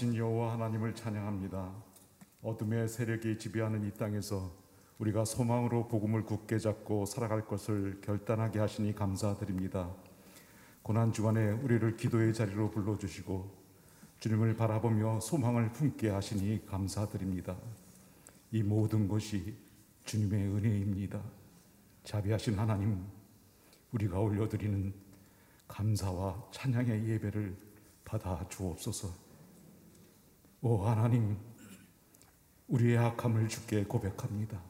전능하신 여호와 하나님을 찬양합니다. 어둠의 세력이 지배하는 이 땅에서 우리가 소망으로 복음을 굳게 잡고 살아갈 것을 결단하게 하시니 감사드립니다. 고난 주간에 우리를 기도의 자리로 불러 주시고 주님을 바라보며 소망을 품게 하시니 감사드립니다. 이 모든 것이 주님의 은혜입니다. 자비하신 하나님, 우리가 올려드리는 감사와 찬양의 예배를 받아 주옵소서. 오 하나님, 우리의 악함을 주께 고백합니다.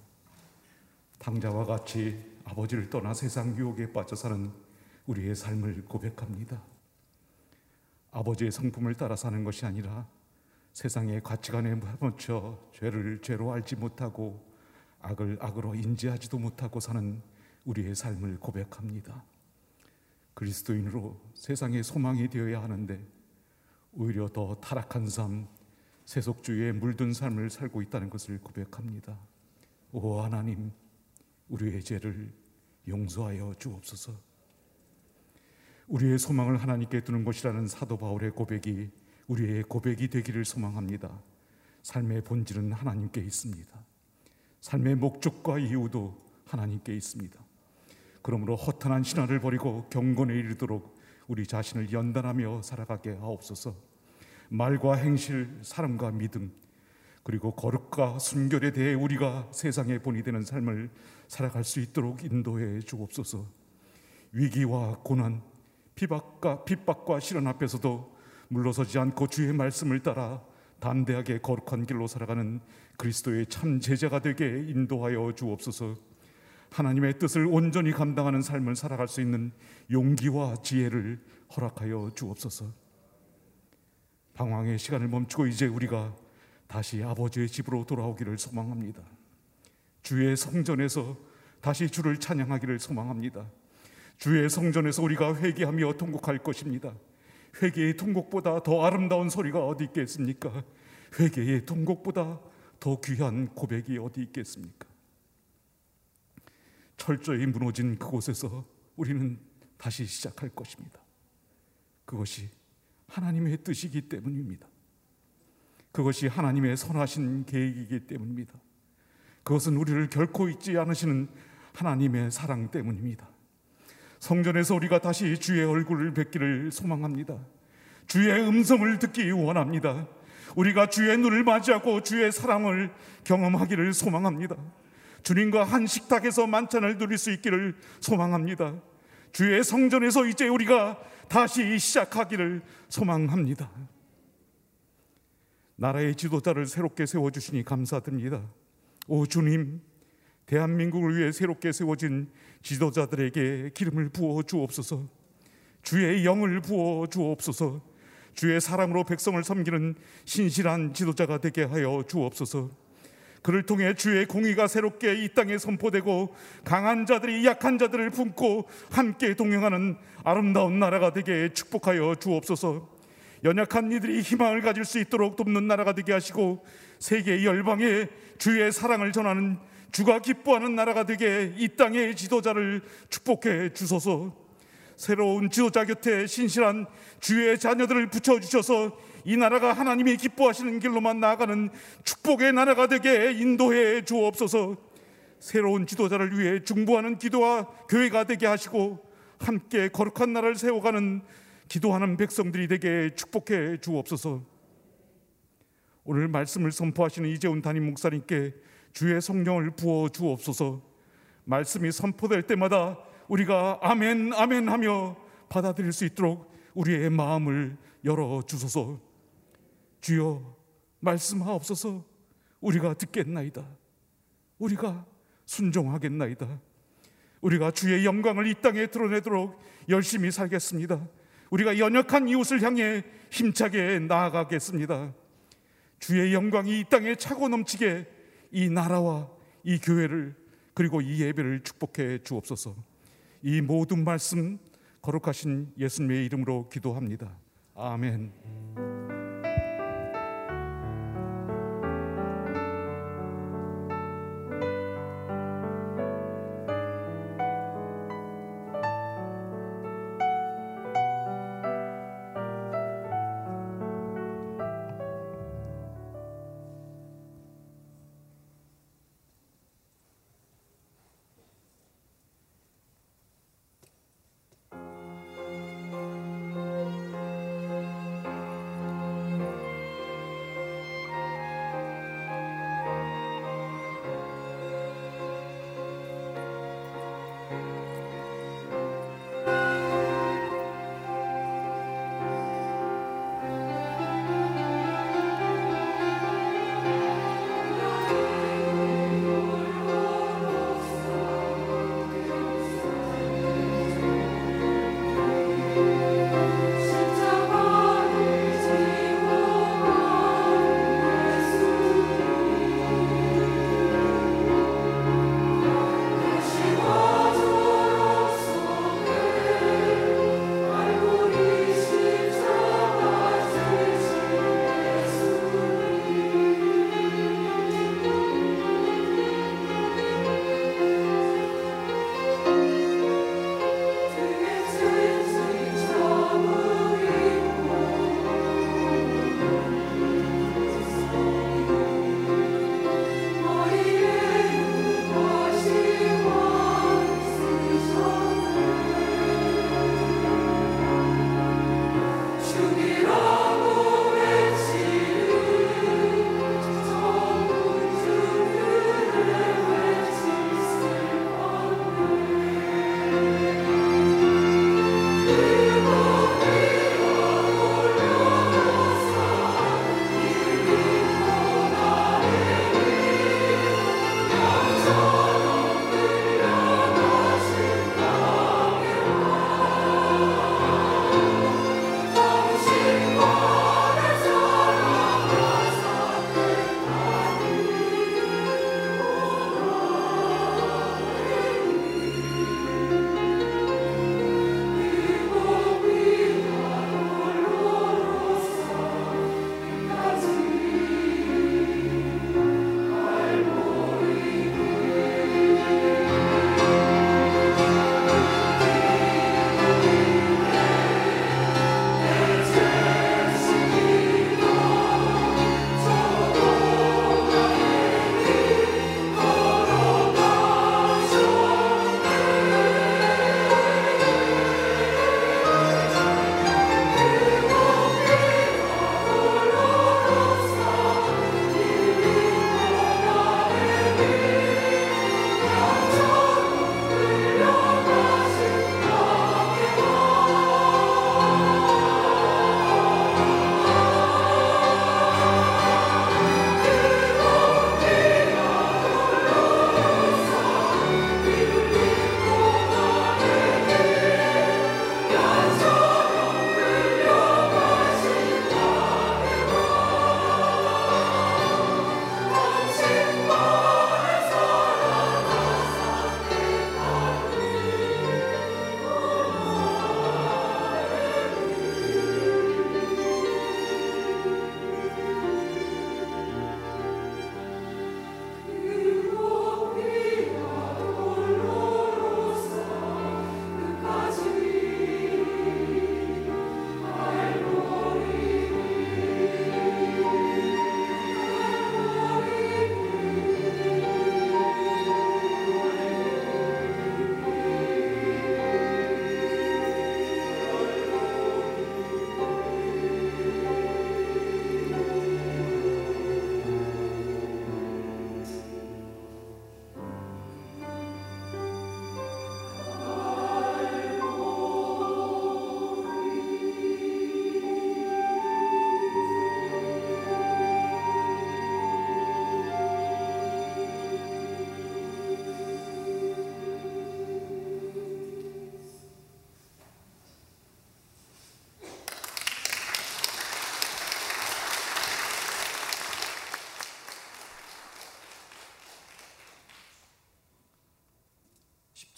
당자와 같이 아버지를 떠나 세상 유혹에 빠져 사는 우리의 삶을 고백합니다. 아버지의 성품을 따라 사는 것이 아니라 세상의 가치관에 묻혀 죄를 죄로 알지 못하고 악을 악으로 인지하지도 못하고 사는 우리의 삶을 고백합니다. 그리스도인으로 세상의 소망이 되어야 하는데 오히려 더 타락한 삶, 세속주의에 물든 삶을 살고 있다는 것을 고백합니다. 오 하나님, 우리의 죄를 용서하여 주옵소서. 우리의 소망을 하나님께 두는 것이라는 사도 바울의 고백이 우리의 고백이 되기를 소망합니다. 삶의 본질은 하나님께 있습니다. 삶의 목적과 이유도 하나님께 있습니다. 그러므로 허탄한 신화를 버리고 경건에 이르도록 우리 자신을 연단하며 살아가게 하옵소서. 말과 행실, 사랑과 믿음, 그리고 거룩과 순결에 대해 우리가 세상에 본이 되는 삶을 살아갈 수 있도록 인도해 주옵소서. 위기와 고난, 비박과 핍박과 시련 앞에서도 물러서지 않고 주의 말씀을 따라 담대하게 거룩한 길로 살아가는 그리스도의 참 제자가 되게 인도하여 주옵소서. 하나님의 뜻을 온전히 감당하는 삶을 살아갈 수 있는 용기와 지혜를 허락하여 주옵소서. 방황의 시간을 멈추고 이제 우리가 다시 아버지의 집으로 돌아오기를 소망합니다. 주의 성전에서 다시 주를 찬양하기를 소망합니다. 주의 성전에서 우리가 회개하며 통곡할 것입니다. 회개의 통곡보다 더 아름다운 소리가 어디 있겠습니까? 회개의 통곡보다 더 귀한 고백이 어디 있겠습니까? 철저히 무너진 그곳에서 우리는 다시 시작할 것입니다. 그것이 하나님의 뜻이기 때문입니다. 그것이 하나님의 선하신 계획이기 때문입니다. 그것은 우리를 결코 잊지 않으시는 하나님의 사랑 때문입니다. 성전에서 우리가 다시 주의 얼굴을 뵙기를 소망합니다. 주의 음성을 듣기 원합니다. 우리가 주의 눈을 맞이하고 주의 사랑을 경험하기를 소망합니다. 주님과 한 식탁에서 만찬을 누릴 수 있기를 소망합니다. 주의 성전에서 이제 우리가 다시 시작하기를 소망합니다. 나라의 지도자를 새롭게 세워주시니 감사드립니다. 오 주님, 대한민국을 위해 새롭게 세워진 지도자들에게 기름을 부어 주옵소서. 주의 영을 부어 주옵소서. 주의 사랑으로 백성을 섬기는 신실한 지도자가 되게 하여 주옵소서. 그를 통해 주의 공의가 새롭게 이 땅에 선포되고 강한 자들이 약한 자들을 품고 함께 동행하는 아름다운 나라가 되게 축복하여 주옵소서. 연약한 이들이 희망을 가질 수 있도록 돕는 나라가 되게 하시고 세계 열방에 주의 사랑을 전하는 주가 기뻐하는 나라가 되게 이 땅의 지도자를 축복해 주소서. 새로운 지도자 곁에 신실한 주의 자녀들을 붙여 주셔서 이 나라가 하나님이 기뻐하시는 길로만 나아가는 축복의 나라가 되게 인도해 주옵소서. 새로운 지도자를 위해 중보하는 기도와 교회가 되게 하시고 함께 거룩한 나라를 세워가는 기도하는 백성들이 되게 축복해 주옵소서. 오늘 말씀을 선포하시는 이재훈 담임 목사님께 주의 성령을 부어 주옵소서. 말씀이 선포될 때마다 우리가 아멘 아멘 하며 받아들일 수 있도록 우리의 마음을 열어 주소서. 주여 말씀하옵소서. 우리가 듣겠나이다. 우리가 순종하겠나이다. 우리가 주의 영광을 이 땅에 드러내도록 열심히 살겠습니다. 우리가 연약한 이웃을 향해 힘차게 나아가겠습니다. 주의 영광이 이 땅에 차고 넘치게 이 나라와 이 교회를 그리고 이 예배를 축복해 주옵소서. 이 모든 말씀 거룩하신 예수님의 이름으로 기도합니다. 아멘.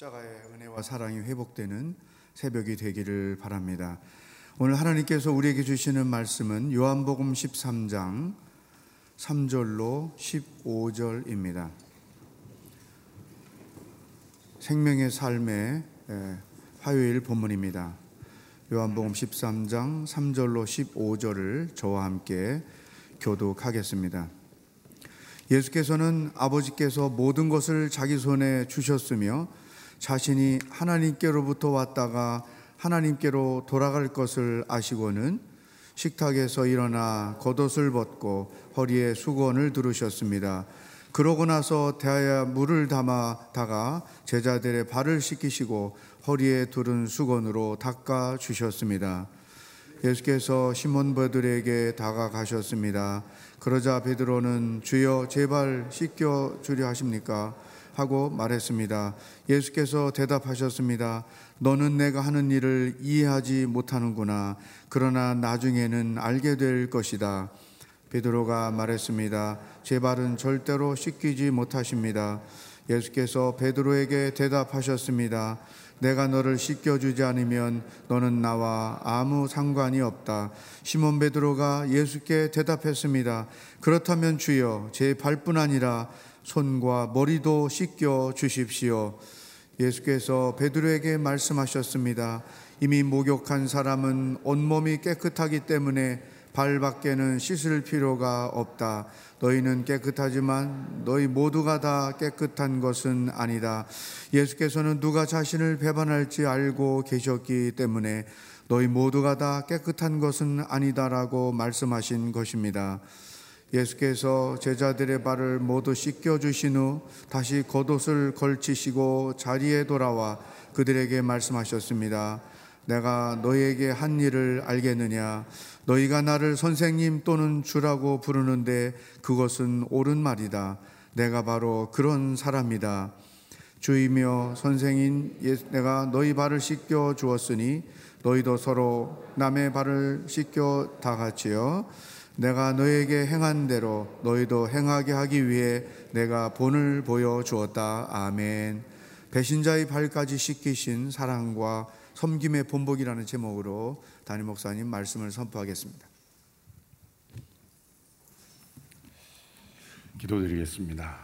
십자가의 은혜와 사랑이 회복되는 새벽이 되기를 바랍니다. 오늘 하나님께서 우리에게 주시는 말씀은 요한복음 13장 3절로 15절입니다. 생명의 삶의 화요일 본문입니다. 요한복음 13장 3절로 15절을 저와 함께 교독하겠습니다. 예수께서는 아버지께서 모든 것을 자기 손에 주셨으며 자신이 하나님께로부터 왔다가 하나님께로 돌아갈 것을 아시고는 식탁에서 일어나 겉옷을 벗고 허리에 수건을 두르셨습니다. 그러고 나서 대하여 물을 담아다가 제자들의 발을 씻기시고 허리에 두른 수건으로 닦아 주셨습니다. 예수께서 시몬 베드로에게 다가가셨습니다. 그러자 베드로는 주여 제발 씻겨 주려 하십니까? 하고 말했습니다. 예수께서 대답하셨습니다. 너는 내가 하는 일을 이해하지 못하는구나. 그러나 나중에는 알게 될 것이다. 베드로가 말했습니다. 제 발은 절대로 씻기지 못하십니다. 예수께서 베드로에게 대답하셨습니다. 내가 너를 씻겨 주지 않으면 너는 나와 아무 상관이 없다. 시몬 베드로가 예수께 대답했습니다. 그렇다면 주여 제 발뿐 아니라 손과 머리도 씻겨 주십시오. 예수께서 베드로에게 말씀하셨습니다. 이미 목욕한 사람은 온몸이 깨끗하기 때문에 발 밖에는 씻을 필요가 없다. 너희는 깨끗하지만 너희 모두가 다 깨끗한 것은 아니다. 예수께서는 누가 자신을 배반할지 알고 계셨기 때문에 너희 모두가 다 깨끗한 것은 아니다라고 말씀하신 것입니다. 예수께서 제자들의 발을 모두 씻겨 주신 후 다시 겉옷을 걸치시고 자리에 돌아와 그들에게 말씀하셨습니다. 내가 너희에게 한 일을 알겠느냐? 너희가 나를 선생님 또는 주라고 부르는데 그것은 옳은 말이다. 내가 바로 그런 사람이다. 주이며 선생인 내가 너희 발을 씻겨 주었으니 너희도 서로 남의 발을 씻겨 다 같이요. 내가 너에게 행한 대로 너희도 행하게 하기 위해 내가 본을 보여 주었다. 아멘. 배신자의 발까지 씻기신 사랑과 섬김의 본복이라는 제목으로 담임 목사님 말씀을 선포하겠습니다. 기도드리겠습니다.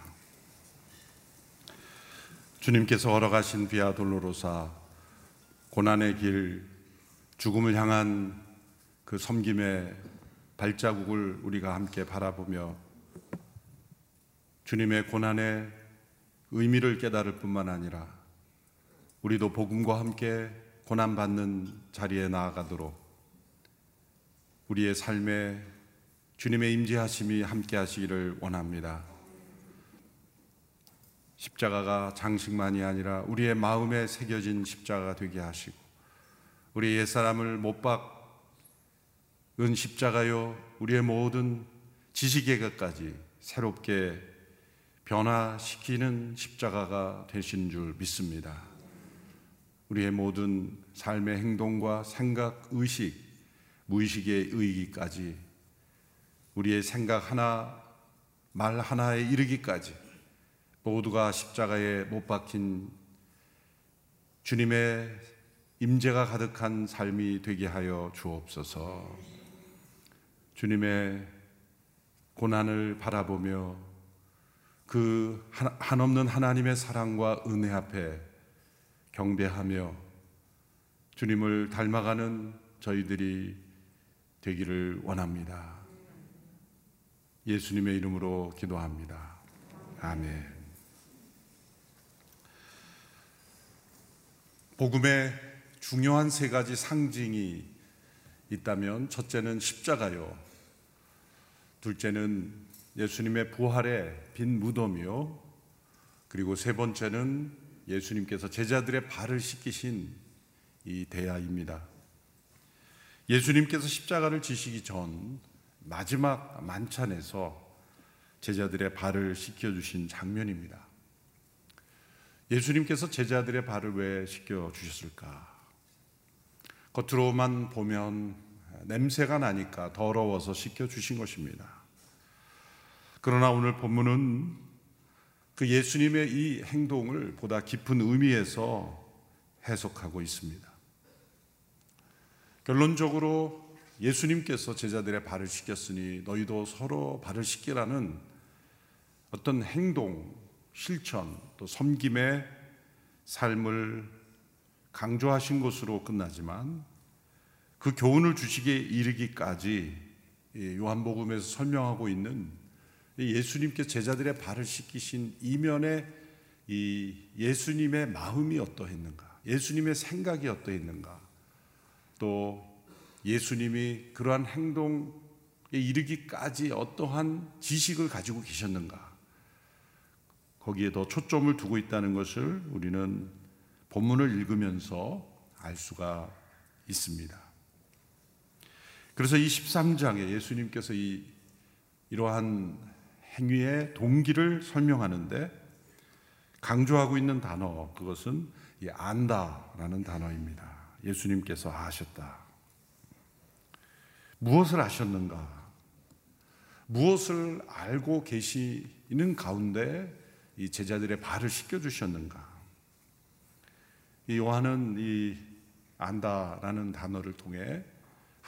주님께서 걸어가신 비아 돌로로사 고난의 길 죽음을 향한 그 섬김의 발자국을 우리가 함께 바라보며 주님의 고난의 의미를 깨달을 뿐만 아니라 우리도 복음과 함께 고난받는 자리에 나아가도록 우리의 삶에 주님의 임재하심이 함께 하시기를 원합니다. 십자가가 장식만이 아니라 우리의 마음에 새겨진 십자가가 되게 하시고 우리 옛사람을 못 박 은 십자가요 우리의 모든 지식의것까지 새롭게 변화시키는 십자가가 되신 줄 믿습니다. 우리의 모든 삶의 행동과 생각, 의식, 무의식의 의기까지 우리의 생각 하나, 말 하나에 이르기까지 모두가 십자가에 못 박힌 주님의 임재가 가득한 삶이 되게 하여 주옵소서. 주님의 고난을 바라보며 그 한없는 하나님의 사랑과 은혜 앞에 경배하며 주님을 닮아가는 저희들이 되기를 원합니다. 예수님의 이름으로 기도합니다. 아멘. 복음의 중요한 세 가지 상징이 있다면 첫째는 십자가요. 둘째는 예수님의 부활의 빈 무덤이요. 그리고 세 번째는 예수님께서 제자들의 발을 씻기신 이 대야입니다. 예수님께서 십자가를 지시기 전 마지막 만찬에서 제자들의 발을 씻겨 주신 장면입니다. 예수님께서 제자들의 발을 왜 씻겨 주셨을까? 겉으로만 보면 냄새가 나니까 더러워서 씻겨 주신 것입니다. 그러나 오늘 본문은 그 예수님의 이 행동을 보다 깊은 의미에서 해석하고 있습니다. 결론적으로 예수님께서 제자들의 발을 씻겼으니 너희도 서로 발을 씻기라는 어떤 행동, 실천, 또 섬김의 삶을 강조하신 것으로 끝나지만 그 교훈을 주시기에 이르기까지 요한복음에서 설명하고 있는 예수님께 제자들의 발을 씻기신 이면에 이 예수님의 마음이 어떠했는가, 예수님의 생각이 어떠했는가, 또 예수님이 그러한 행동에 이르기까지 어떠한 지식을 가지고 계셨는가, 거기에 더 초점을 두고 있다는 것을 우리는 본문을 읽으면서 알 수가 있습니다. 그래서 이 13장에 예수님께서 이 이러한 행위의 동기를 설명하는데 강조하고 있는 단어 그것은 이 안다라는 단어입니다. 예수님께서 아셨다. 무엇을 아셨는가? 무엇을 알고 계시는 가운데 이 제자들의 발을 씻겨 주셨는가? 이 요한은 이 안다라는 단어를 통해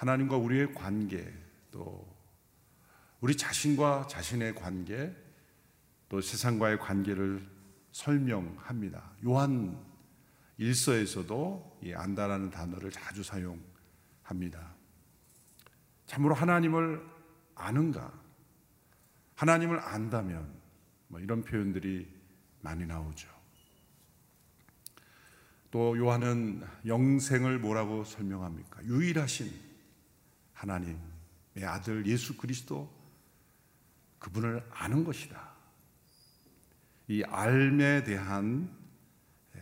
하나님과 우리의 관계 또 우리 자신과 자신의 관계 또 세상과의 관계를 설명합니다. 요한 일서에서도 이 안다라는 단어를 자주 사용합니다. 참으로 하나님을 아는가? 하나님을 안다면 뭐 이런 표현들이 많이 나오죠. 또 요한은 영생을 뭐라고 설명합니까? 유일하신 하나님의 아들 예수 그리스도 그분을 아는 것이다. 이 알에 대한 예,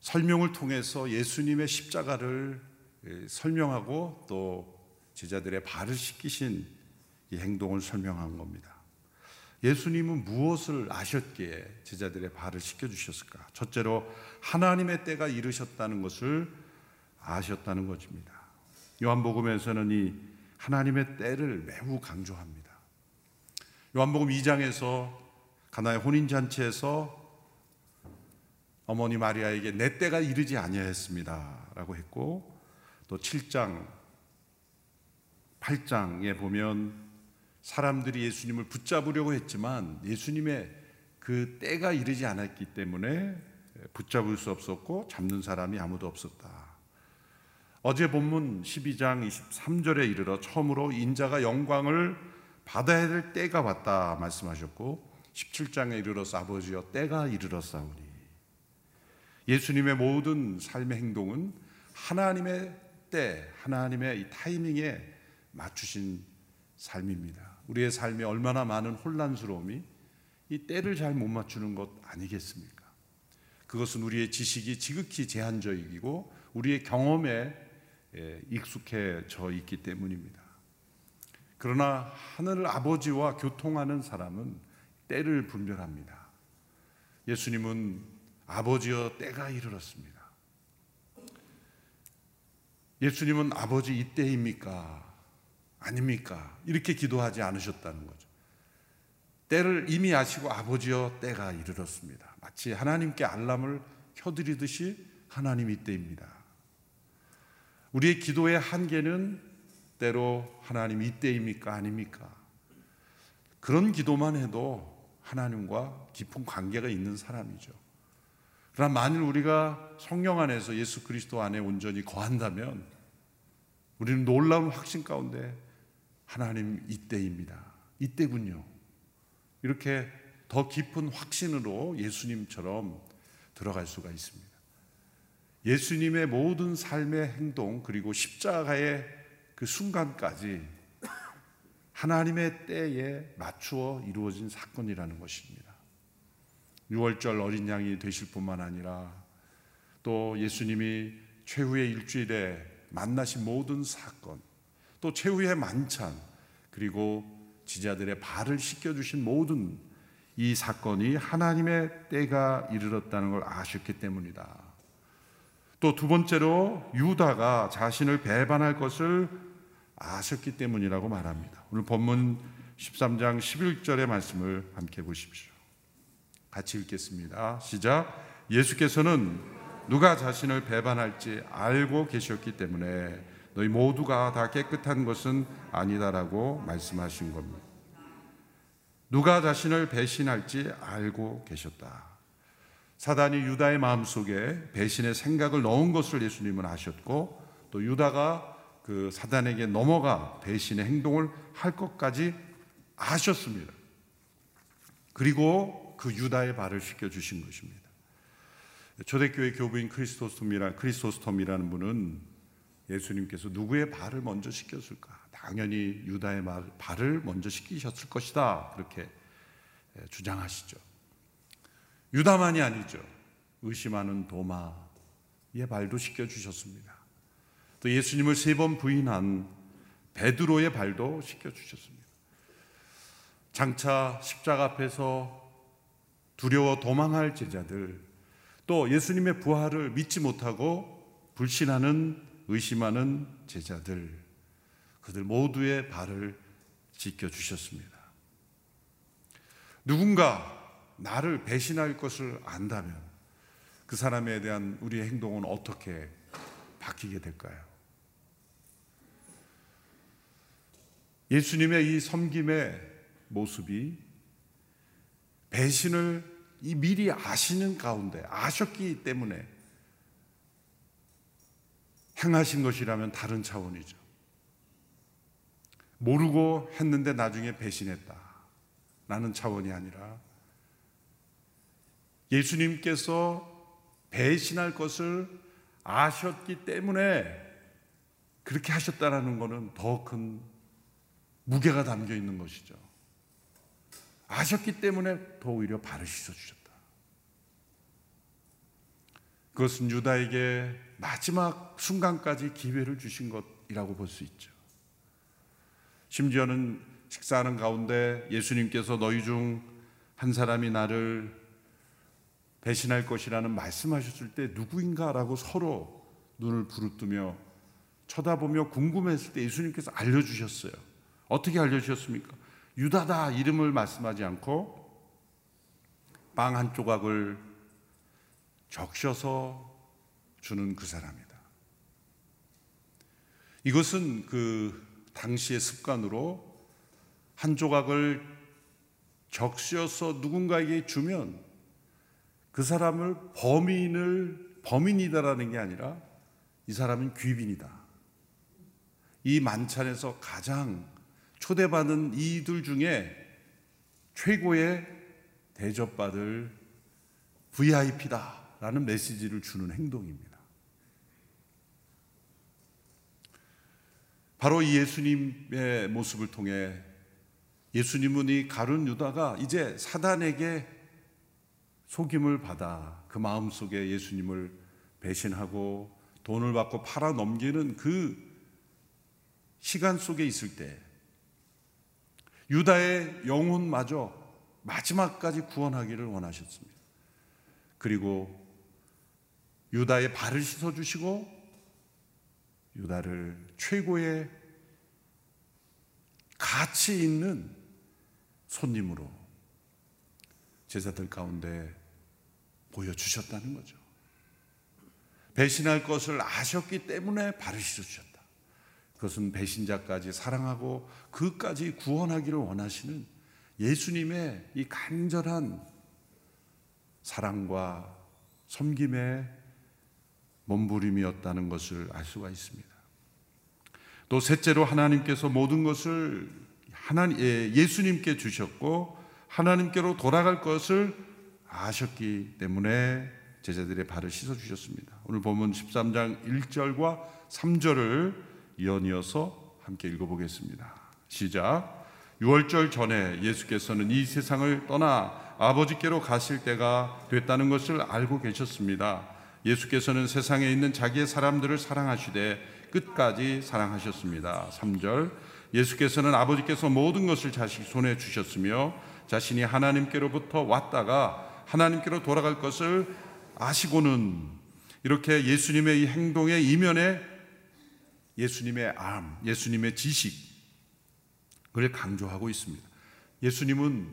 설명을 통해서 예수님의 십자가를 예, 설명하고 또 제자들의 발을 씻기신 이 행동을 설명한 겁니다. 예수님은 무엇을 아셨기에 제자들의 발을 씻겨 주셨을까? 첫째로 하나님의 때가 이르셨다는 것을 아셨다는 것입니다. 요한복음에서는 이 하나님의 때를 매우 강조합니다. 요한복음 2장에서 가나의 혼인 잔치에서 어머니 마리아에게 내 때가 이르지 아니하였습니다라고 했고 또 7장 8장에 보면 사람들이 예수님을 붙잡으려고 했지만 예수님의 그 때가 이르지 않았기 때문에 붙잡을 수 없었고 잡는 사람이 아무도 없었다. 어제 본문 12장 23절에 이르러 처음으로 인자가 영광을 받아야 될 때가 왔다 말씀하셨고 17장에 이르러서 아버지여 때가 이르렀사오니 예수님의 모든 삶의 행동은 하나님의 때, 하나님의 이 타이밍에 맞추신 삶입니다. 우리의 삶에 얼마나 많은 혼란스러움이 이 때를 잘 못 맞추는 것 아니겠습니까? 그것은 우리의 지식이 지극히 제한적이고 우리의 경험에 익숙해져 있기 때문입니다. 그러나 하늘 아버지와 교통하는 사람은 때를 분별합니다. 예수님은 아버지여 때가 이르렀습니다. 예수님은 아버지 이때입니까? 아닙니까? 이렇게 기도하지 않으셨다는 거죠. 때를 이미 아시고 아버지여 때가 이르렀습니다. 마치 하나님께 알람을 켜드리듯이 하나님 이때입니다. 우리의 기도의 한계는 때로 하나님 이때입니까? 아닙니까? 그런 기도만 해도 하나님과 깊은 관계가 있는 사람이죠. 그러나 만일 우리가 성령 안에서 예수 그리스도 안에 온전히 거한다면 우리는 놀라운 확신 가운데 하나님 이때입니다. 이때군요. 이렇게 더 깊은 확신으로 예수님처럼 들어갈 수가 있습니다. 예수님의 모든 삶의 행동 그리고 십자가의 그 순간까지 하나님의 때에 맞추어 이루어진 사건이라는 것입니다. 6월절 어린 양이 되실 뿐만 아니라 또 예수님이 최후의 일주일에 만나신 모든 사건, 또 최후의 만찬, 그리고 지자들의 발을 씻겨주신 모든 이 사건이 하나님의 때가 이르렀다는 걸 아셨기 때문이다. 또 두 번째로 유다가 자신을 배반할 것을 아셨기 때문이라고 말합니다. 오늘 본문 13장 11절의 말씀을 함께 보십시오. 같이 읽겠습니다. 시작. 예수께서는 누가 자신을 배반할지 알고 계셨기 때문에 너희 모두가 다 깨끗한 것은 아니다라고 말씀하신 겁니다. 누가 자신을 배신할지 알고 계셨다. 사단이 유다의 마음속에 배신의 생각을 넣은 것을 예수님은 아셨고 또 유다가 그 사단에게 넘어가 배신의 행동을 할 것까지 아셨습니다. 그리고 그 유다의 발을 씻겨 주신 것입니다. 초대교회 교부인 크리스토스톰이라 크리스토스톰이라는 분은 예수님께서 누구의 발을 먼저 씻겼을까? 당연히 유다의 발을 먼저 씻기셨을 것이다. 그렇게 주장하시죠. 유다만이 아니죠. 의심하는 도마의 발도 씻겨 주셨습니다. 또 예수님을 세 번 부인한 베드로의 발도 씻겨 주셨습니다. 장차 십자가 앞에서 두려워 도망할 제자들, 또 예수님의 부활을 믿지 못하고 불신하는 의심하는 제자들, 그들 모두의 발을 지켜 주셨습니다. 누군가 나를 배신할 것을 안다면 그 사람에 대한 우리의 행동은 어떻게 바뀌게 될까요? 예수님의 이 섬김의 모습이 배신을 이 미리 아시는 가운데 아셨기 때문에 행하신 것이라면 다른 차원이죠. 모르고 했는데 나중에 배신했다. 라는 차원이 아니라 예수님께서 배신할 것을 아셨기 때문에 그렇게 하셨다라는 것은 더 큰 무게가 담겨 있는 것이죠. 아셨기 때문에 더 오히려 발을 씻어 주셨다. 그것은 유다에게 마지막 순간까지 기회를 주신 것이라고 볼 수 있죠. 심지어는 식사하는 가운데 예수님께서 너희 중 한 사람이 나를 배신할 것이라는 말씀하셨을 때 누구인가라고 서로 눈을 부릅뜨며 쳐다보며 궁금했을 때 예수님께서 알려주셨어요. 어떻게 알려주셨습니까? 유다다 이름을 말씀하지 않고 빵 한 조각을 적셔서 주는 그 사람이다. 이것은 그 당시의 습관으로 한 조각을 적셔서 누군가에게 주면 그 사람을 범인을 범인이다라는 게 아니라 이 사람은 귀빈이다. 이 만찬에서 가장 초대받은 이들 중에 최고의 대접받을 VIP다라는 메시지를 주는 행동입니다. 바로 이 예수님의 모습을 통해 예수님은 이 가룟 유다가 이제 사단에게 속임을 받아 그 마음 속에 예수님을 배신하고 돈을 받고 팔아 넘기는 그 시간 속에 있을 때 유다의 영혼마저 마지막까지 구원하기를 원하셨습니다. 그리고 유다의 발을 씻어 주시고 유다를 최고의 가치 있는 손님으로 제자들 가운데 보여주셨다는 거죠. 배신할 것을 아셨기 때문에 발을 씻어주셨다. 그것은 배신자까지 사랑하고 그까지 구원하기를 원하시는 예수님의 이 간절한 사랑과 섬김의 몸부림이었다는 것을 알 수가 있습니다. 또 셋째로 하나님께서 모든 것을 하나님 예, 예수님께 주셨고 하나님께로 돌아갈 것을 아셨기 때문에 제자들의 발을 씻어 주셨습니다. 오늘 보면 13장 1절과 3절을 이어이어서 함께 읽어 보겠습니다. 시작. 6월절 전에 예수께서는 이 세상을 떠나 아버지께로 가실 때가 됐다는 것을 알고 계셨습니다. 예수께서는 세상에 있는 자기의 사람들을 사랑하시되 끝까지 사랑하셨습니다. 3절. 예수께서는 아버지께서 모든 것을 자식 손에 주셨으며 자신이 하나님께로부터 왔다가 하나님께로 돌아갈 것을 아시고는 이렇게 예수님의 이 행동의 이면에 예수님의 암, 예수님의 지식을 강조하고 있습니다. 예수님은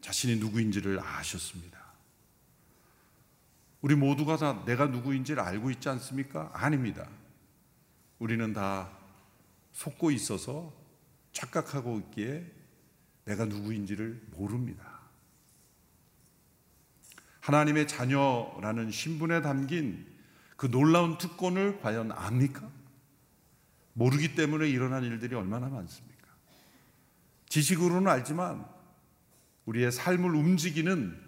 자신이 누구인지를 아셨습니다. 우리 모두가 다 내가 누구인지를 알고 있지 않습니까? 아닙니다. 우리는 다 속고 있어서 착각하고 있기에 내가 누구인지를 모릅니다. 하나님의 자녀라는 신분에 담긴 그 놀라운 특권을 과연 압니까? 모르기 때문에 일어난 일들이 얼마나 많습니까? 지식으로는 알지만 우리의 삶을 움직이는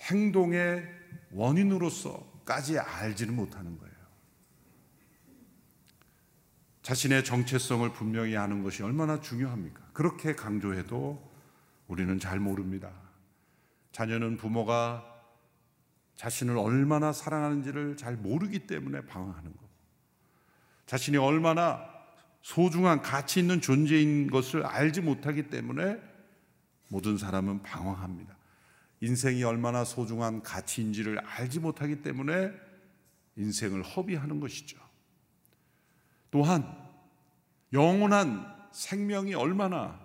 행동의 원인으로서까지 알지는 못하는 거예요. 자신의 정체성을 분명히 아는 것이 얼마나 중요합니까? 그렇게 강조해도 우리는 잘 모릅니다. 자녀는 부모가 자신을 얼마나 사랑하는지를 잘 모르기 때문에 방황하는 거고, 자신이 얼마나 소중한 가치 있는 존재인 것을 알지 못하기 때문에 모든 사람은 방황합니다. 인생이 얼마나 소중한 가치인지를 알지 못하기 때문에 인생을 허비하는 것이죠. 또한 영원한 생명이 얼마나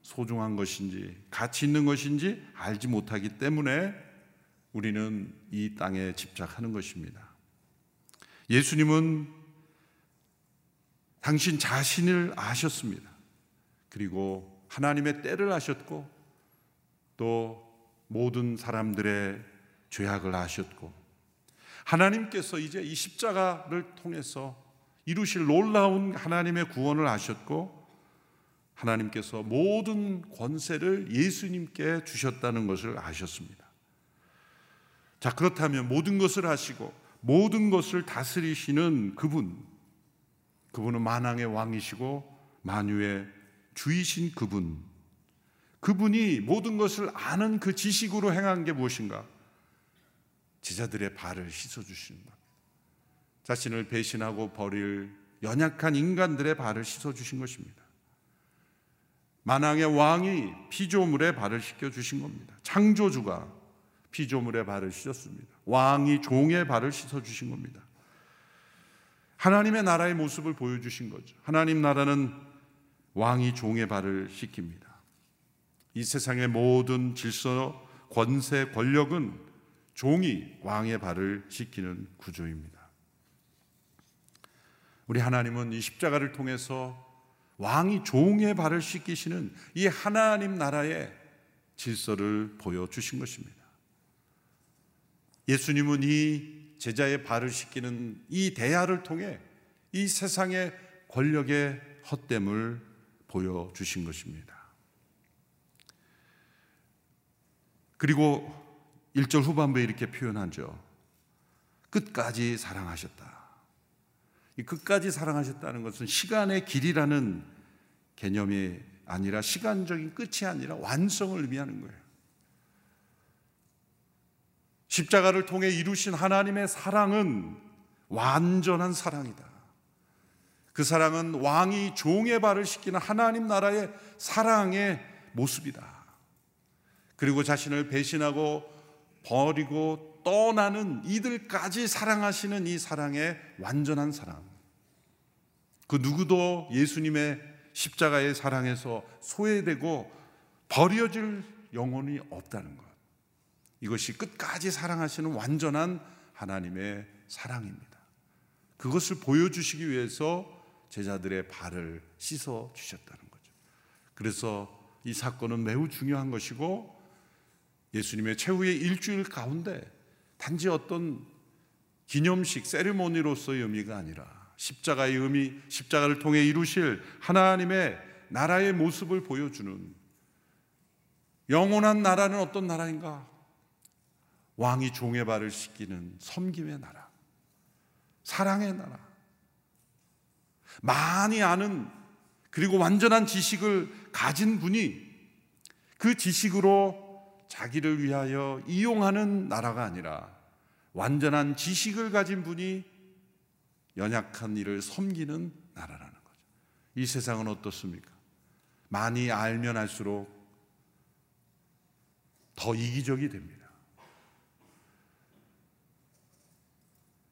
소중한 것인지 가치 있는 것인지 알지 못하기 때문에 우리는 이 땅에 집착하는 것입니다. 예수님은 당신 자신을 아셨습니다. 그리고 하나님의 때를 아셨고 또 모든 사람들의 죄악을 아셨고 하나님께서 이제 이 십자가를 통해서 이루실 놀라운 하나님의 구원을 아셨고 하나님께서 모든 권세를 예수님께 주셨다는 것을 아셨습니다. 자, 그렇다면 모든 것을 하시고 모든 것을 다스리시는 그분, 그분은 만왕의 왕이시고 만유의 주이신 그분, 그분이 모든 것을 아는 그 지식으로 행한 게 무엇인가? 제자들의 발을 씻어 주시는 것. 자신을 배신하고 버릴 연약한 인간들의 발을 씻어 주신 것입니다. 만왕의 왕이 피조물의 발을 씻겨 주신 겁니다. 창조주가 피조물의 발을 씻었습니다. 왕이 종의 발을 씻어 주신 겁니다. 하나님의 나라의 모습을 보여주신 거죠. 하나님 나라는 왕이 종의 발을 씻깁니다. 이 세상의 모든 질서, 권세, 권력은 종이 왕의 발을 씻기는 구조입니다. 우리 하나님은 이 십자가를 통해서 왕이 종의 발을 씻기시는 이 하나님 나라의 질서를 보여주신 것입니다. 예수님은 이 제자의 발을 씻기는 이 대야를 통해 이 세상의 권력의 헛됨을 보여주신 것입니다. 그리고 1절 후반부에 이렇게 표현하죠. 끝까지 사랑하셨다. 이 끝까지 사랑하셨다는 것은 시간의 길이라는 개념이 아니라 시간적인 끝이 아니라 완성을 의미하는 거예요. 십자가를 통해 이루신 하나님의 사랑은 완전한 사랑이다. 그 사랑은 왕이 종의 발을 씻기는 하나님 나라의 사랑의 모습이다. 그리고 자신을 배신하고 버리고 떠나는 이들까지 사랑하시는 이 사랑의 완전한 사랑. 그 누구도 예수님의 십자가의 사랑에서 소외되고 버려질 영혼이 없다는 것. 이것이 끝까지 사랑하시는 완전한 하나님의 사랑입니다. 그것을 보여주시기 위해서 제자들의 발을 씻어 주셨다는 거죠. 그래서 이 사건은 매우 중요한 것이고 예수님의 최후의 일주일 가운데 단지 어떤 기념식, 세리모니로서의 의미가 아니라 십자가의 의미, 십자가를 통해 이루실 하나님의 나라의 모습을 보여주는 영원한 나라는 어떤 나라인가? 왕이 종의 발을 씻기는 섬김의 나라, 사랑의 나라. 많이 아는 그리고 완전한 지식을 가진 분이 그 지식으로 자기를 위하여 이용하는 나라가 아니라 완전한 지식을 가진 분이 연약한 이를 섬기는 나라라는 거죠. 이 세상은 어떻습니까? 많이 알면 알수록 더 이기적이 됩니다.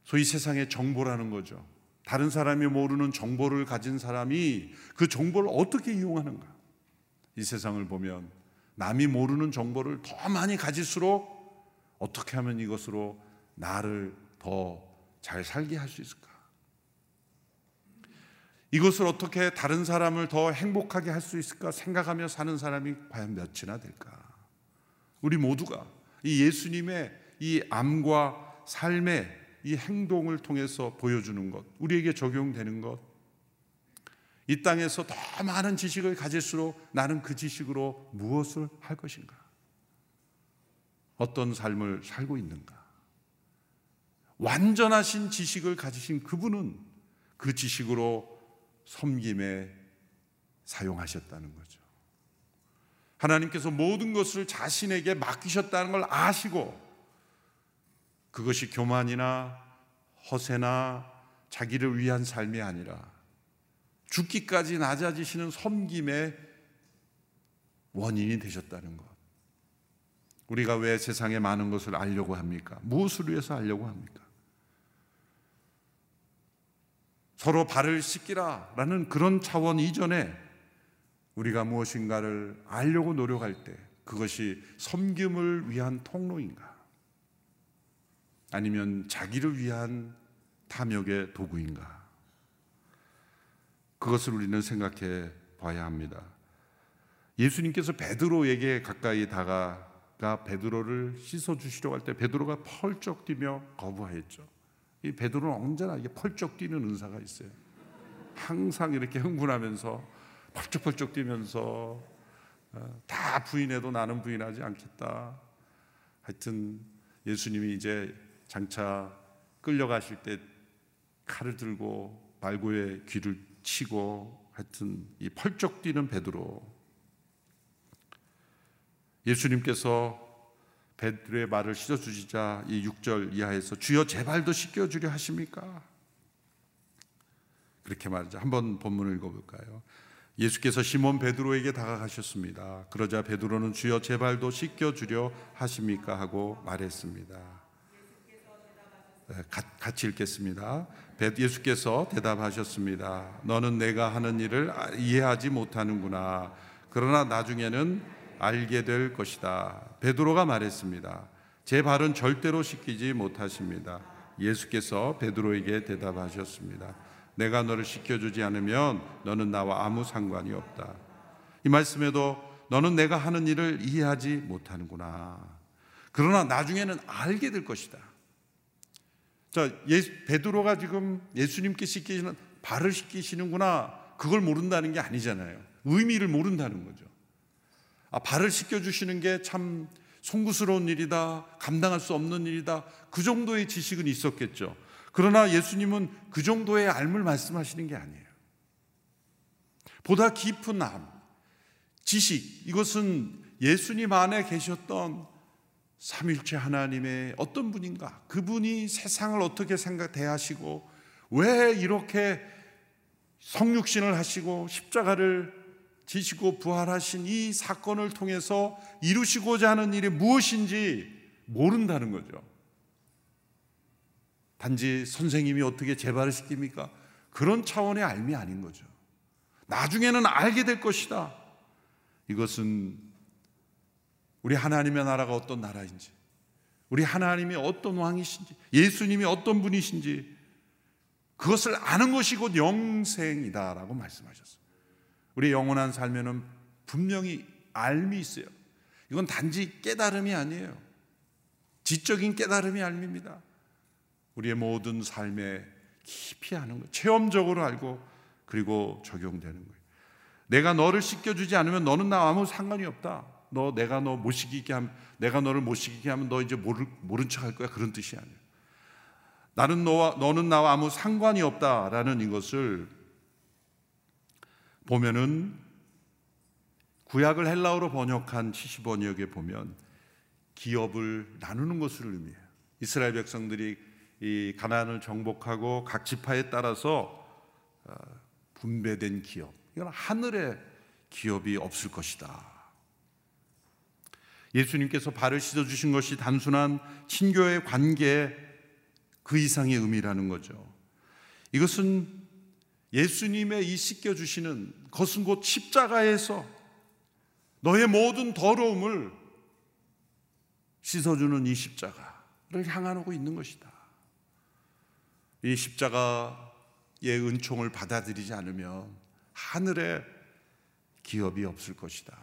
소위 세상의 정보라는 거죠. 다른 사람이 모르는 정보를 가진 사람이 그 정보를 어떻게 이용하는가? 이 세상을 보면 남이 모르는 정보를 더 많이 가질수록 어떻게 하면 이것으로 나를 더 잘 살게 할 수 있을까? 이것을 어떻게 다른 사람을 더 행복하게 할 수 있을까 생각하며 사는 사람이 과연 몇이나 될까? 우리 모두가 이 예수님의 이 암과 삶의 이 행동을 통해서 보여주는 것, 우리에게 적용되는 것, 이 땅에서 더 많은 지식을 가질수록 나는 그 지식으로 무엇을 할 것인가? 어떤 삶을 살고 있는가? 완전하신 지식을 가지신 그분은 그 지식으로 섬김에 사용하셨다는 거죠. 하나님께서 모든 것을 자신에게 맡기셨다는 걸 아시고 그것이 교만이나 허세나 자기를 위한 삶이 아니라 죽기까지 낮아지시는 섬김의 원인이 되셨다는 것. 우리가 왜 세상에 많은 것을 알려고 합니까? 무엇을 위해서 알려고 합니까? 서로 발을 씻기라 라는 그런 차원 이전에 우리가 무엇인가를 알려고 노력할 때 그것이 섬김을 위한 통로인가? 아니면 자기를 위한 탐욕의 도구인가? 그것을 우리는 생각해 봐야 합니다. 예수님께서 베드로에게 가까이 다가가 베드로를 씻어 주시려고 할 때 베드로가 펄쩍 뛰며 거부하였죠. 이 베드로는 언제나 이게 펄쩍 뛰는 은사가 있어요. 항상 이렇게 흥분하면서 펄쩍펄쩍 뛰면서 어, 다 부인해도 나는 부인하지 않겠다. 하여튼 예수님이 이제 장차 끌려가실 때 칼을 들고 발고에 귀를 치고 하여튼 이 펄쩍 뛰는 베드로 예수님께서 베드로의 말을 씻어 주시자 이 6절 이하에서 주여 제 발도 씻겨 주려 하십니까? 그렇게 말하자. 한번 본문을 읽어 볼까요? 예수께서 시몬 베드로에게 다가가셨습니다. 그러자 베드로는 주여 제 발도 씻겨 주려 하십니까 하고 말했습니다. 네, 같이 읽겠습니다. 예수께서 대답하셨습니다. 너는 내가 하는 일을 이해하지 못하는구나. 그러나 나중에는 알게 될 것이다. 베드로가 말했습니다. 제 발은 절대로 씻기지 못하십니다. 예수께서 베드로에게 대답하셨습니다. 내가 너를 씻겨주지 않으면 너는 나와 아무 상관이 없다. 이 말씀에도 너는 내가 하는 일을 이해하지 못하는구나. 그러나 나중에는 알게 될 것이다. 자, 예수, 베드로가 지금 예수님께 씻기시는 발을 씻기시는구나. 그걸 모른다는 게 아니잖아요. 의미를 모른다는 거죠. 아, 발을 씻겨 주시는 게 참 송구스러운 일이다. 감당할 수 없는 일이다. 그 정도의 지식은 있었겠죠. 그러나 예수님은 그 정도의 알물 말씀하시는 게 아니에요. 보다 깊은 암, 지식, 이것은 예수님 안에 계셨던 삼일체 하나님의 어떤 분인가? 그분이 세상을 어떻게 생각 대하시고 왜 이렇게 성육신을 하시고 십자가를 지시고 부활하신 이 사건을 통해서 이루시고자 하는 일이 무엇인지 모른다는 거죠. 단지 선생님이 어떻게 재발을 시킵니까? 그런 차원의 알미 아닌 거죠. 나중에는 알게 될 것이다. 이것은 우리 하나님의 나라가 어떤 나라인지, 우리 하나님이 어떤 왕이신지, 예수님이 어떤 분이신지, 그것을 아는 것이 곧 영생이다라고 말씀하셨어요. 우리 영원한 삶에는 분명히 알미 있어요. 이건 단지 깨달음이 아니에요. 지적인 깨달음이 알미입니다. 우리의 모든 삶에 깊이 아는 거, 체험적으로 알고 그리고 적용되는 거예요. 내가 너를 씻겨주지 않으면 너는 나 아무 상관이 없다. 너 내가 너못 시키게 하면 내가 너를 못 시키게 하면 너 이제 모르, 모른 척 할 거야 그런 뜻이 아니에요. 나는 너와 너는 나와 아무 상관이 없다라는 이것을 보면은 구약을 헬라어로 번역한 70번역에 보면 기업을 나누는 것을 의미해요. 이스라엘 백성들이 이 가나안을 정복하고 각 지파에 따라서 어, 분배된 기업. 이건 하늘의 기업이 없을 것이다. 예수님께서 발을 씻어 주신 것이 단순한 친교의 관계 그 이상의 의미라는 거죠. 이것은 예수님의 이 씻겨 주시는 것은 곧 십자가에서 너의 모든 더러움을 씻어주는 이 십자가를 향하고 있는 것이다. 이 십자가의 은총을 받아들이지 않으면 하늘에 기업이 없을 것이다.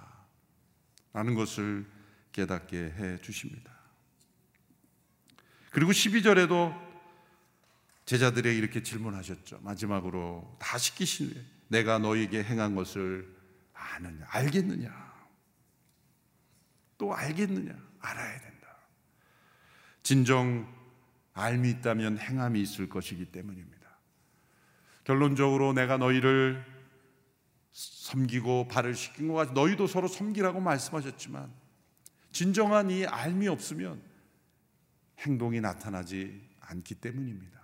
라는 것을 깨닫게 해 주십니다. 그리고 12절에도 제자들에게 이렇게 질문하셨죠. 마지막으로 다 후에 내가 너에게 행한 것을 아느냐, 알겠느냐? 또 알겠느냐? 알아야 된다. 진정 알미 있다면 행함이 있을 것이기 때문입니다. 결론적으로 내가 너희를 섬기고 발을 씻긴 것 같이 너희도 서로 섬기라고 말씀하셨지만 진정한 이 알미 없으면 행동이 나타나지 않기 때문입니다.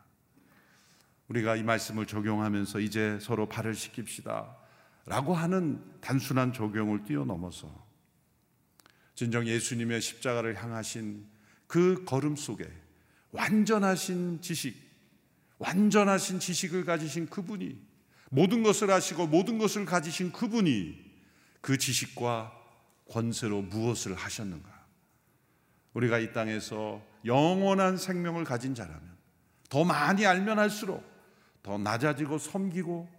우리가 이 말씀을 적용하면서 이제 서로 발을 씻깁시다. 라고 하는 단순한 적용을 뛰어넘어서 진정 예수님의 십자가를 향하신 그 걸음 속에 완전하신 지식, 완전하신 지식을 가지신 그분이 모든 것을 아시고 모든 것을 가지신 그분이 그 지식과 권세로 무엇을 하셨는가? 우리가 이 땅에서 영원한 생명을 가진 자라면 더 많이 알면 할수록 더 낮아지고 섬기고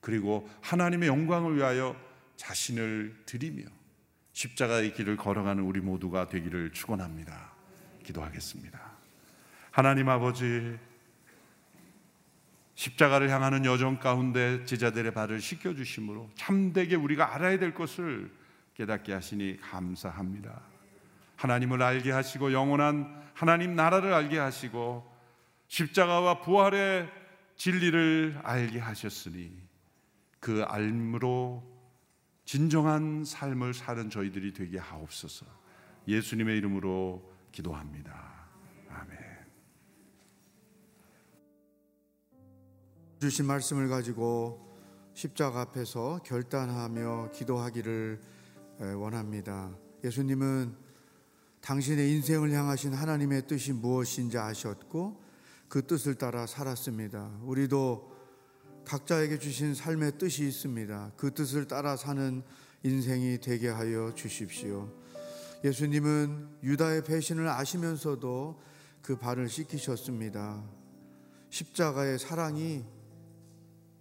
그리고 하나님의 영광을 위하여 자신을 드리며 십자가의 길을 걸어가는 우리 모두가 되기를 축원합니다. 기도하겠습니다. 하나님 아버지 십자가를 향하는 여정 가운데 제자들의 발을 씻겨 주심으로 참되게 우리가 알아야 될 것을 깨닫게 하시니 감사합니다. 하나님을 알게 하시고 영원한 하나님 나라를 알게 하시고 십자가와 부활의 진리를 알게 하셨으니 그 알므로 진정한 삶을 사는 저희들이 되게 하옵소서. 예수님의 이름으로 기도합니다. 아멘. 주신 말씀을 가지고 십자가 앞에서 결단하며 기도하기를 원합니다. 예수님은 당신의 인생을 향하신 하나님의 뜻이 무엇인지 아셨고 그 뜻을 따라 살았습니다. 우리도 각자에게 주신 삶의 뜻이 있습니다. 그 뜻을 따라 사는 인생이 되게 하여 주십시오. 예수님은 유다의 배신을 아시면서도 그 발을 씻기셨습니다. 십자가의 사랑이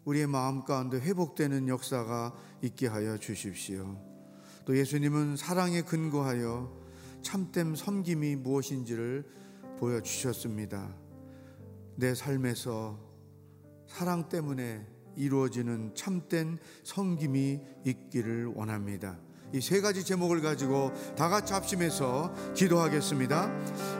우리의 마음 가운데 회복되는 역사가 있게 하여 주십시오. 또 예수님은 사랑에 근거하여 참됨 섬김이 무엇인지를 보여주셨습니다. 내 삶에서 사랑 때문에 이루어지는 참된 섬김이 있기를 원합니다. 이 세 가지 제목을 가지고 다 같이 합심해서 기도하겠습니다.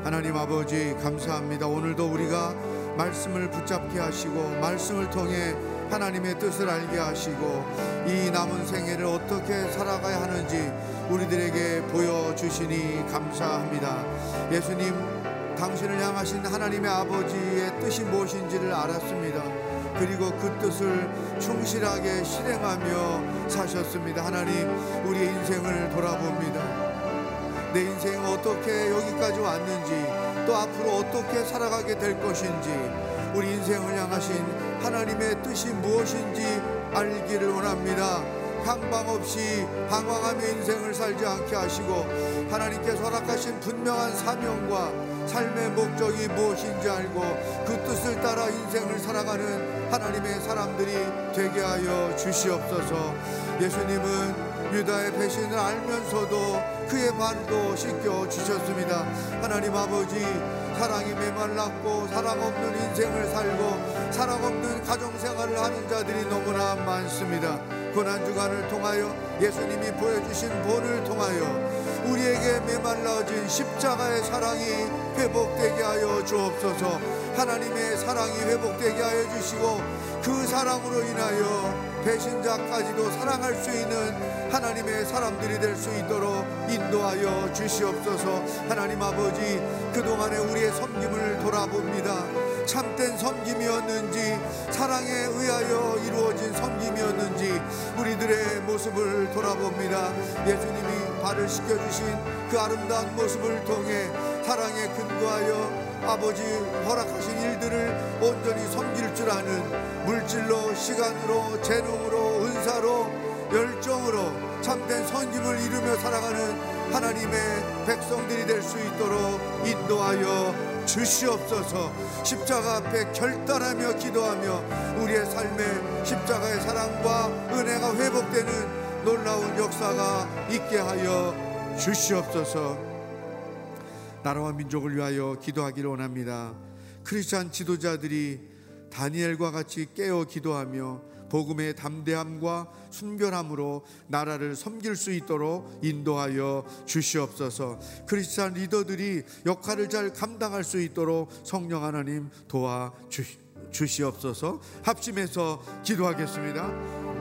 하나님 아버지 감사합니다. 오늘도 우리가 말씀을 붙잡게 하시고 말씀을 통해 하나님의 뜻을 알게 하시고 이 남은 생애를 어떻게 살아가야 하는지 우리들에게 보여주시니 감사합니다. 예수님 당신을 향하신 하나님의 아버지의 뜻이 무엇인지를 알았습니다. 그리고 그 뜻을 충실하게 실행하며 사셨습니다. 하나님, 우리의 인생을 돌아봅니다. 내 인생 어떻게 여기까지 왔는지, 또 앞으로 어떻게 살아가게 될 것인지, 우리 인생을 향하신 하나님의 뜻이 무엇인지 알기를 원합니다. 향방 없이 방황하며 인생을 살지 않게 하시고 하나님께서 허락하신 분명한 사명과 삶의 목적이 무엇인지 알고 그 뜻을 따라 인생을 살아가는 하나님의 사람들이 되게 하여 주시옵소서 예수님은 유다의 배신을 알면서도 그의 발도 씻겨 주셨습니다. 하나님 아버지 사랑이 메말랐고 사랑 없는 인생을 살고 사랑 없는 가정 생활을 하는 자들이 너무나 많습니다. 고난 주간을 통하여 예수님이 보여주신 본을 통하여 우리에게 메말라진 십자가의 사랑이 회복되게 하여 주옵소서. 하나님의 사랑이 회복되게 하여 주시고 그 사랑으로 인하여 배신자까지도 사랑할 수 있는 하나님의 사람들이 될 수 있도록 인도하여 주시옵소서. 하나님 아버지 그동안에 우리의 섬김을 돌아봅니다. 참된 섬김이었는지 사랑에 의하여 이루어진 섬김이었는지 우리들의 모습을 돌아봅니다. 예수님이 발을 씻겨주신 그 아름다운 모습을 통해 사랑에 근거하여 아버지 허락하신 일들을 온전히 섬길 줄 아는 물질로 시간으로 재능으로 은사로 열정으로 참된 선김을 이루며 살아가는 하나님의 백성들이 될 수 있도록 인도하여 주시옵소서. 십자가 앞에 결단하며 기도하며 우리의 삶에 십자가의 사랑과 은혜가 회복되는 놀라운 역사가 있게 하여 주시옵소서 나라와 민족을 위하여 기도하기를 원합니다 크리스찬 지도자들이 다니엘과 같이 깨어 기도하며 복음의 담대함과 순결함으로 나라를 섬길 수 있도록 인도하여 주시옵소서. 크리스찬 리더들이 역할을 잘 감당할 수 있도록 성령 하나님 도와 주시옵소서. 합심해서 기도하겠습니다.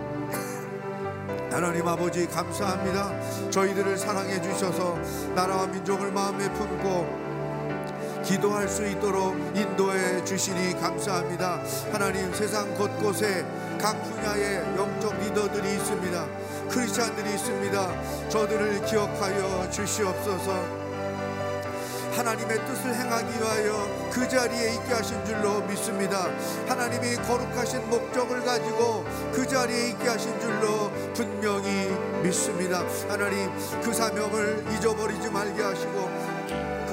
하나님 아버지 감사합니다. 저희들을 사랑해 주셔서 나라와 민족을 마음에 품고 기도할 수 있도록 인도해 주시니 감사합니다. 하나님 세상 곳곳에 각 분야의 영적 리더들이 있습니다. 크리스찬들이 있습니다. 저들을 기억하여 주시옵소서. 하나님의 뜻을 행하기 위하여 그 자리에 있게 하신 줄로 믿습니다. 하나님이 거룩하신 목적을 가지고 그 자리에 있게 하신 줄로 분명히 믿습니다. 하나님 그 사명을 잊어버리지 말게 하시고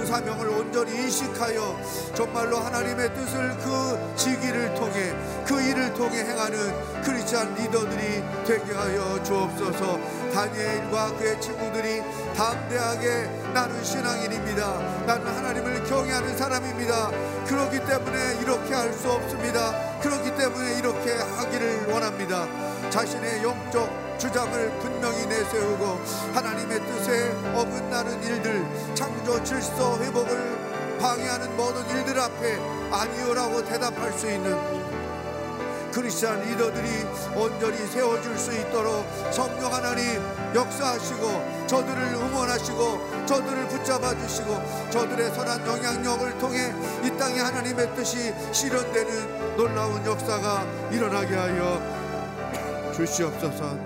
그 사명을 온전히 인식하여 정말로 하나님의 뜻을 그 지기를 통해 그 일을 통해 행하는 크리스찬 리더들이 되게 하여 주옵소서 다니엘과 그의 친구들이 담대하게 나는 신앙인입니다. 나는 하나님을 경외하는 사람입니다. 그렇기 때문에 이렇게 할 수 없습니다. 그렇기 때문에 이렇게 하기를 원합니다. 자신의 영적 주장을 분명히 내세우고 하나님의 뜻에 어긋나는 일들 창조 질서 회복을 방해하는 모든 일들 앞에 아니오라고 대답할 수 있는 크리스찬 리더들이 온전히 세워질 수 있도록 성령 하나님 역사하시고 저들을 응원하시고 저들을 붙잡아 주시고 저들의 선한 영향력을 통해 이 땅에 하나님의 뜻이 실현되는 놀라운 역사가 일어나게 하여 주시옵소서.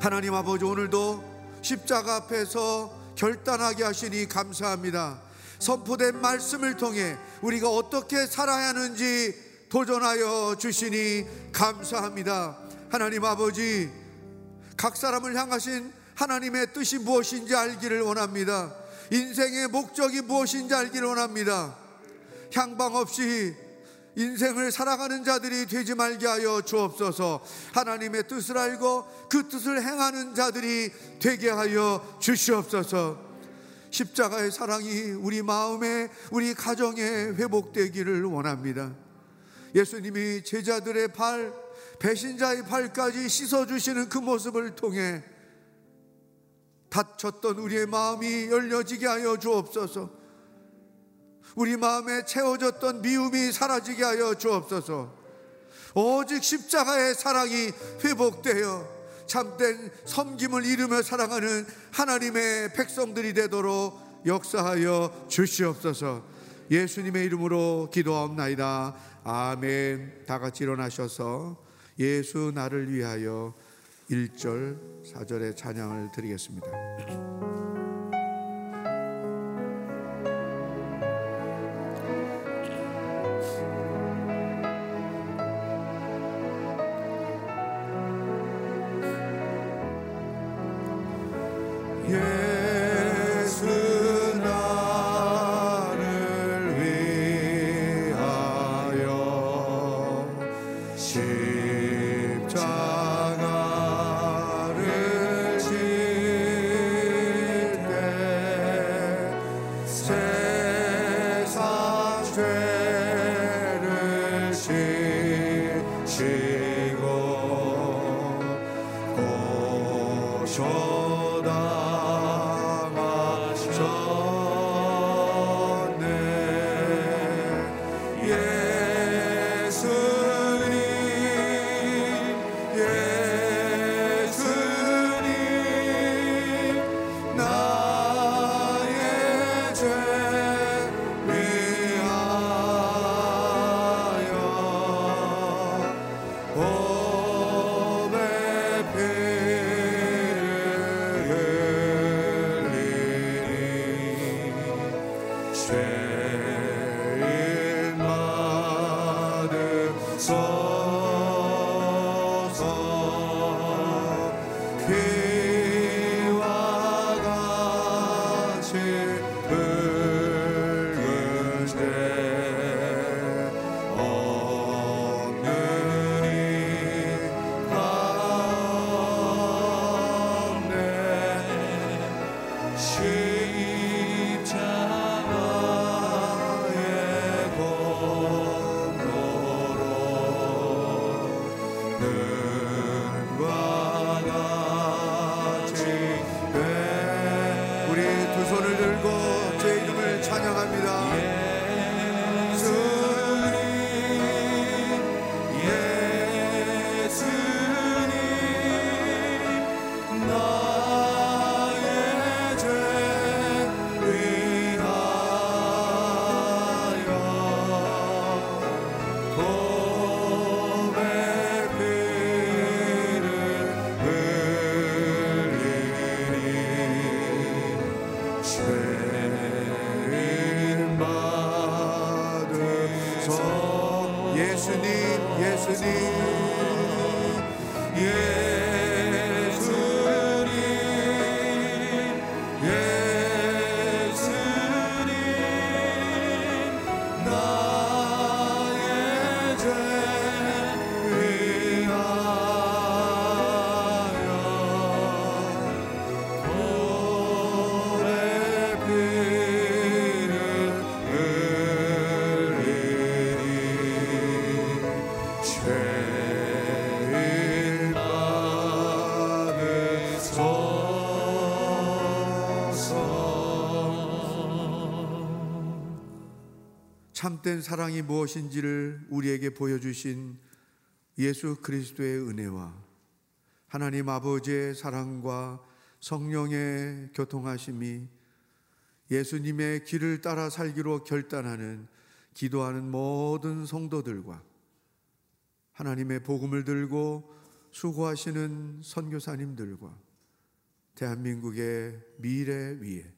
하나님 아버지 오늘도 십자가 앞에서 결단하게 하시니 감사합니다. 선포된 말씀을 통해 우리가 어떻게 살아야 하는지 도전하여 주시니 감사합니다. 하나님 아버지 각 사람을 향하신 하나님의 뜻이 무엇인지 알기를 원합니다. 인생의 목적이 무엇인지 알기를 원합니다. 향방 없이 인생을 살아가는 자들이 되지 말게 하여 주옵소서 하나님의 뜻을 알고 그 뜻을 행하는 자들이 되게 하여 주시옵소서 십자가의 사랑이 우리 마음에 우리 가정에 회복되기를 원합니다 예수님이 제자들의 발 배신자의 발까지 씻어주시는 그 모습을 통해 다쳤던 우리의 마음이 열려지게 하여 주옵소서 우리 마음에 채워졌던 미움이 사라지게 하여 주옵소서. 오직 십자가의 사랑이 회복되어 참된 섬김을 이루며 살아가는 하나님의 백성들이 되도록 역사하여 주시옵소서. 예수님의 이름으로 기도하옵나이다. 아멘. 다 같이 일어나셔서 예수 나를 위하여 1절 4절의 찬양을 드리겠습니다. Jesus. 참된 사랑이 무엇인지를 우리에게 보여주신 예수 그리스도의 은혜와 하나님 아버지의 사랑과 성령의 교통하심이 예수님의 길을 따라 살기로 결단하는 기도하는 모든 성도들과 하나님의 복음을 들고 수고하시는 선교사님들과 대한민국의 미래 위에